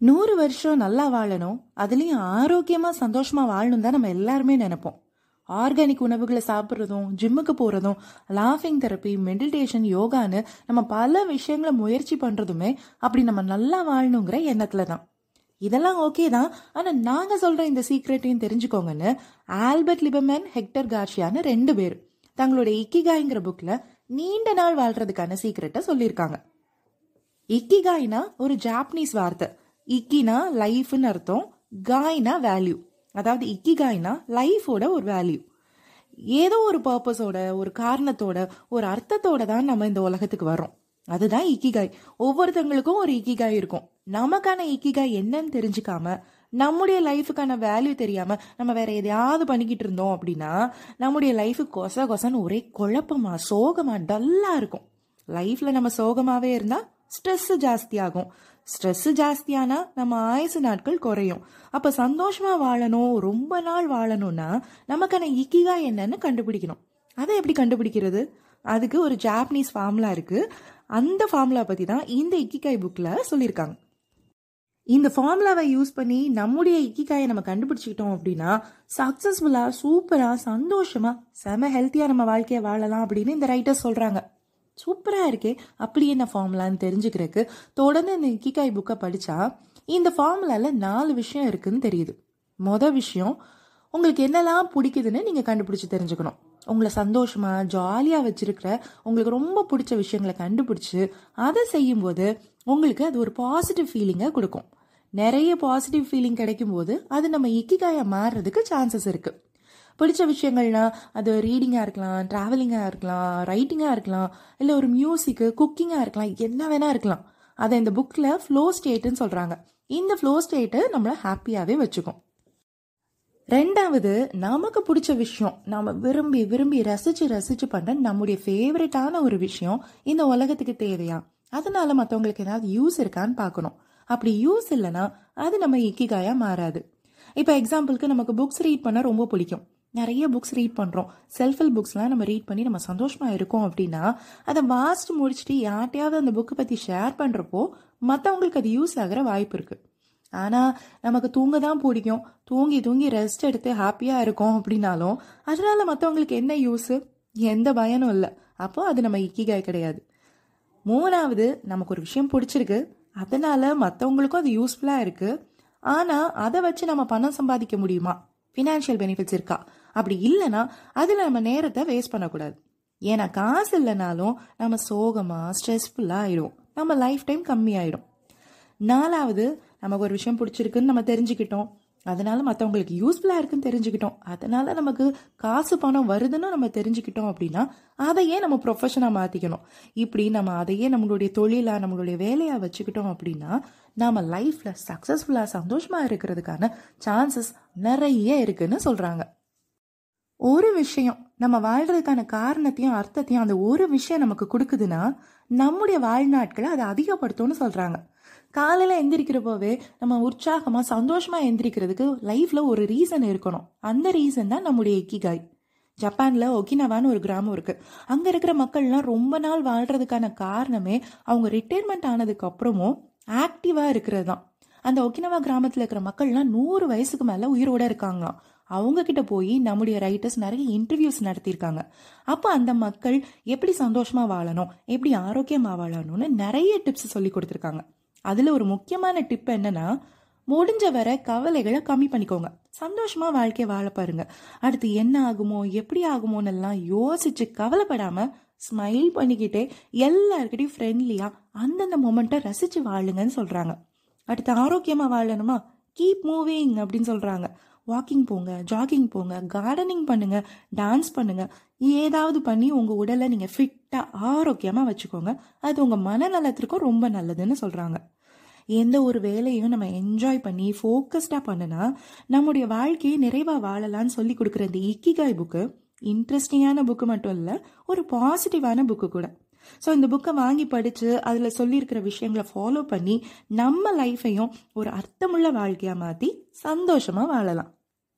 நூறு வருஷம் நல்லா வாழணும் அதுலேயும் ஆரோக்கியமாக சந்தோஷமாக வாழணும் தான் நம்ம எல்லாருமே நினைப்போம். ஆர்கானிக் உணவுகளை சாப்பிட்றதும் ஜிம்முக்கு போகிறதும் லாஃபிங் தெரப்பி மெடிடேஷன் யோகான்னு நம்ம பல விஷயங்களை முயற்சி பண்ணுறதுமே அப்படி நம்ம நல்லா வாழணுங்கிற எண்ணத்தில் தான். இதெல்லாம் ஓகே தான். ஆனால் நாங்கள் சொல்கிற இந்த சீக்ரெட்டையும் தெரிஞ்சுக்கோங்கன்னு ஆல்பர்ட் லிபமேன் ஹெக்டர் கார்ஷியான்னு ரெண்டு பேர் தங்களுடைய இக்கிகாய்ங்கிற புக்கில் நீண்ட நாள் வாழ்கிறதுக்கான சீக்ரெட்டை சொல்லியிருக்காங்க. இக்கிகாய்னா ஒரு ஜாப்பனீஸ் வார்த்தை. இக்கினா லைஃப்னு அர்த்தம் காய்னா வேல்யூ அதாவது இக்கிகாய்னா லைஃபோட ஒரு வேல்யூ ஏதோ ஒரு பர்பஸோட ஒரு காரணத்தோட ஒரு அர்த்தத்தோட தான் நம்ம இந்த உலகத்துக்கு வரோம் அதுதான் இக்கிகாய் ஒவ்வொருத்தவங்களுக்கும் ஒரு இக்கிகாய் இருக்கும். நமக்கான இக்கிகாய் என்னன்னு தெரிஞ்சுக்காம நம்முடைய லைஃபுக்கான வேல்யூ தெரியாம நம்ம வேற எதையாவது பண்ணிக்கிட்டு இருந்தோம் அப்படின்னா நம்முடைய லைஃபு கொச கொசன்னு ஒரே குழப்பமா சோகமா டல்லா இருக்கும். லைஃப்ல நம்ம சோகமாவே இருந்தா ஸ்ட்ரெஸ் ஜாஸ்தியாகும் ஸ்ட்ரெஸ் ஜாஸ்தியானா நம்ம ஆயுசு நாட்கள் குறையும். அப்ப சந்தோஷமா வாழணும் ரொம்ப நாள் வாழணும்னா நமக்கான இக்கிகா என்னன்னு கண்டுபிடிக்கணும். அதை எப்படி கண்டுபிடிக்கிறது? அதுக்கு ஒரு ஜாப்பனீஸ் ஃபார்முலா இருக்கு. அந்த ஃபார்முலா பத்தி தான் இந்த இக்கிகாய் புக்ல சொல்லியிருக்காங்க. இந்த ஃபார்முலாவை யூஸ் பண்ணி நம்முடைய இக்கிக்காயை நம்ம கண்டுபிடிச்சிக்கிட்டோம் அப்படின்னா சக்ஸஸ்ஃபுல்லாக சூப்பராக சந்தோஷமாக செம ஹெல்த்தியாக நம்ம வாழ்க்கையை வாழலாம் அப்படின்னு இந்த ரைட்டர்ஸ் சொல்கிறாங்க சூப்பராக இருக்கே. அப்படி என்ன ஃபார்முலான்னு தெரிஞ்சுக்கிறதுக்கு தொடர்ந்து இந்த இக்கிக்காய் புக்கை படித்தா இந்த ஃபார்முலாவில் நாலு விஷயம் இருக்குதுன்னு தெரியுது. மொதல் விஷயம் உங்களுக்கு என்னெல்லாம் பிடிக்குதுன்னு நீங்கள் கண்டுபிடிச்சி தெரிஞ்சுக்கணும். உங்களை சந்தோஷமாக ஜாலியாக வச்சுருக்கிற உங்களுக்கு ரொம்ப பிடிச்ச விஷயங்களை கண்டுபிடிச்சி அதை செய்யும்போது உங்களுக்கு அது ஒரு பாசிட்டிவ் ஃபீலிங்கை கொடுக்கும். நிறைய பாசிட்டிவ் ஃபீலிங் கிடைக்கும் போது அது நம்ம இக்கிகாயா மாறுறதுக்கு சான்சஸ் இருக்குது பிடிச்ச விஷயங்கள்னா அது ரீடிங்காக இருக்கலாம் ட்ராவலிங்காக இருக்கலாம் ரைட்டிங்காக இருக்கலாம் இல்லை ஒரு மியூசிக்கு குக்கிங்காக இருக்கலாம் என்ன வேணால் இருக்கலாம். அதை இந்த புக்கில் ஃப்ளோ ஸ்டேட்டுன்னு சொல்கிறாங்க இந்த ஃப்ளோ ஸ்டேட்டு நம்மளை ஹாப்பியாகவே வச்சுக்கும். ரெண்டாவது நமக்கு பிடிச்ச விஷயம் நம்ம விரும்பி விரும்பி ரசித்து ரசித்து பண்ணுற நம்முடைய ஃபேவரட்டான ஒரு விஷயம் இந்த உலகத்துக்கு தேவையா? அதனால மற்றவங்களுக்கு ஏதாவது யூஸ் இருக்கான்னு பார்க்கணும். அப்படி யூஸ் இல்லைன்னா அது நம்ம இக்கிகாயாக மாறாது. இப்போ எக்ஸாம்பிளுக்கு நமக்கு புக்ஸ் ரீட் பண்ண ரொம்ப பிடிக்கும். நிறைய புக்ஸ் ரீட் பண்ணுறோம் செல்ஃப் ஹெல்ப் புக்ஸ்லாம் நம்ம ரீட் பண்ணி நம்ம சந்தோஷமாக இருக்கோம் அப்படின்னா அதை வாசிட்டு முடிச்சுட்டு யார்ட்டையாவது அந்த புக்கை பற்றி ஷேர் பண்ணுறப்போ மற்றவங்களுக்கு அது யூஸ் ஆகிற வாய்ப்பு இருக்குது ஆனால் நமக்கு தூங்க தான் பிடிக்கும். தூங்கி தூங்கி ரெஸ்ட் எடுத்து ஹாப்பியாக இருக்கோம் அப்படின்னாலும் அதனால் மற்றவங்களுக்கு என்ன யூஸு எந்த பயனும் இல்லை. அப்போ அது நம்ம இக்கிகாய் கிடையாது. மூணாவது நமக்கு ஒரு விஷயம் பிடிச்சிருக்கு. அதனால் மற்றவங்களுக்கும் அது யூஸ்ஃபுல்லாக இருக்குது ஆனால் அதை வச்சு நம்ம பணம் சம்பாதிக்க முடியுமா? ஃபினான்ஷியல் பெனிஃபிட்ஸ் இருக்கா? அப்படி இல்லைன்னா அதில் நம்ம நேரத்தை வேஸ்ட் பண்ணக்கூடாது. ஏன்னா காசு இல்லைனாலும் நம்ம சோகமாக ஸ்ட்ரெஸ்ஃபுல்லாக ஆயிடும் நம்ம லைஃப் டைம் கம்மியாயிடும். நாலாவது நமக்கு ஒரு விஷயம் பிடிச்சிருக்குன்னு நம்ம தெரிஞ்சுக்கிட்டோம். அதனால மற்றவங்களுக்கு யூஸ்ஃபுல்லாக இருக்குன்னு தெரிஞ்சுக்கிட்டோம். அதனால நமக்கு காசு பணம் வருதுன்னு நம்ம தெரிஞ்சுக்கிட்டோம் அப்படின்னா அதையே நம்ம ப்ரொஃபஷனாக மாற்றிக்கணும் இப்படி நம்ம அதையே நம்மளுடைய தொழிலாக நம்மளுடைய வேலையாக வச்சுக்கிட்டோம் அப்படின்னா நாம் லைஃப்பில் சக்ஸஸ்ஃபுல்லாக சந்தோஷமாக இருக்கிறதுக்கான சான்சஸ் நிறைய இருக்குதுன்னு சொல்கிறாங்க ஒரு விஷயம் நம்ம வாழ்கிறதுக்கான காரணத்தையும் அர்த்தத்தையும் அந்த ஒரு விஷயம் நமக்கு கொடுக்குதுன்னா நம்முடைய வாழ்நாட்களை அதை அதிகப்படுத்தும்னு சொல்கிறாங்க காலையில் எந்திரிக்கிறப்போவே நம்ம உற்சாகமாக சந்தோஷமாக எந்திரிக்கிறதுக்கு லைஃப்பில் ஒரு ரீசன் இருக்கணும். அந்த ரீசன் தான் நம்முடைய இக்கிகாய். ஜப்பானில் ஒகினவான்னு ஒரு கிராமம் இருக்குது அங்கே இருக்கிற மக்கள்லாம் ரொம்ப நாள் வாழ்கிறதுக்கான காரணமே அவங்க ரிட்டையர்மெண்ட் ஆனதுக்கு அப்புறமும் ஆக்டிவாக இருக்கிறது தான். அந்த ஒகினவா கிராமத்தில் இருக்கிற மக்கள்லாம் நூறு வயசுக்கு மேலே உயிரோட இருக்காங்களாம். அவங்க கிட்ட போய் நம்முடைய ரைட்டர்ஸ் நிறைய இன்டர்வியூஸ் நடத்தியிருக்காங்க. அப்போ அந்த மக்கள் எப்படி சந்தோஷமா வாழணும் எப்படி ஆரோக்கியமா வாழணும்னு நிறைய டிப்ஸ் சொல்லி கொடுத்துருக்காங்க. அதில் ஒரு முக்கியமான டிப் என்னன்னா முடிஞ்ச வரை கவலைகளை கம்மி பண்ணிக்கோங்க. சந்தோஷமா வாழ்க்கையை வாழ பாருங்க. அடுத்து என்ன ஆகுமோ எப்படி ஆகுமோன்னெல்லாம் யோசிச்சு கவலைப்படாம ஸ்மைல் பண்ணிக்கிட்டே எல்லாருக்கிட்டையும் ஃப்ரெண்ட்லியா அந்தந்த மொமெண்ட்டை ரசிச்சு வாழுங்கன்னு சொல்றாங்க. அடுத்து ஆரோக்கியமா வாழணுமா? கீப் மூவிங் அப்படின்னு சொல்றாங்க. வாக்கிங் போங்க ஜாகிங் போங்க கார்டனிங் பண்ணுங்க டான்ஸ் பண்ணுங்க. ஏதாவது பண்ணி உங்க உடலை நீங்க ஃபிட்டா ஆரோக்கியமா வச்சுக்கோங்க. அது உங்க மனநலத்திற்கும் ரொம்ப நல்லதுன்னு சொல்றாங்க. எந்த ஒரு வேலையும் நம்ம என்ஜாய் பண்ணி ஃபோக்கஸ்டாக பண்ணுனா நம்முடைய வாழ்க்கையை நிறைவாக வாழலாம்னு சொல்லி கொடுக்குற இந்த இக்கிகாய் புக்கு இன்ட்ரெஸ்டிங்கான புக்கு மட்டும் இல்லை ஒரு பாசிட்டிவான புக்கு கூட. ஸோ இந்த புக்கை வாங்கி படித்து அதில் சொல்லியிருக்கிற விஷயங்களை ஃபாலோ பண்ணி நம்ம லைஃப்பையும் ஒரு அர்த்தமுள்ள வாழ்க்கையாக மாற்றி சந்தோஷமாக வாழலாம்.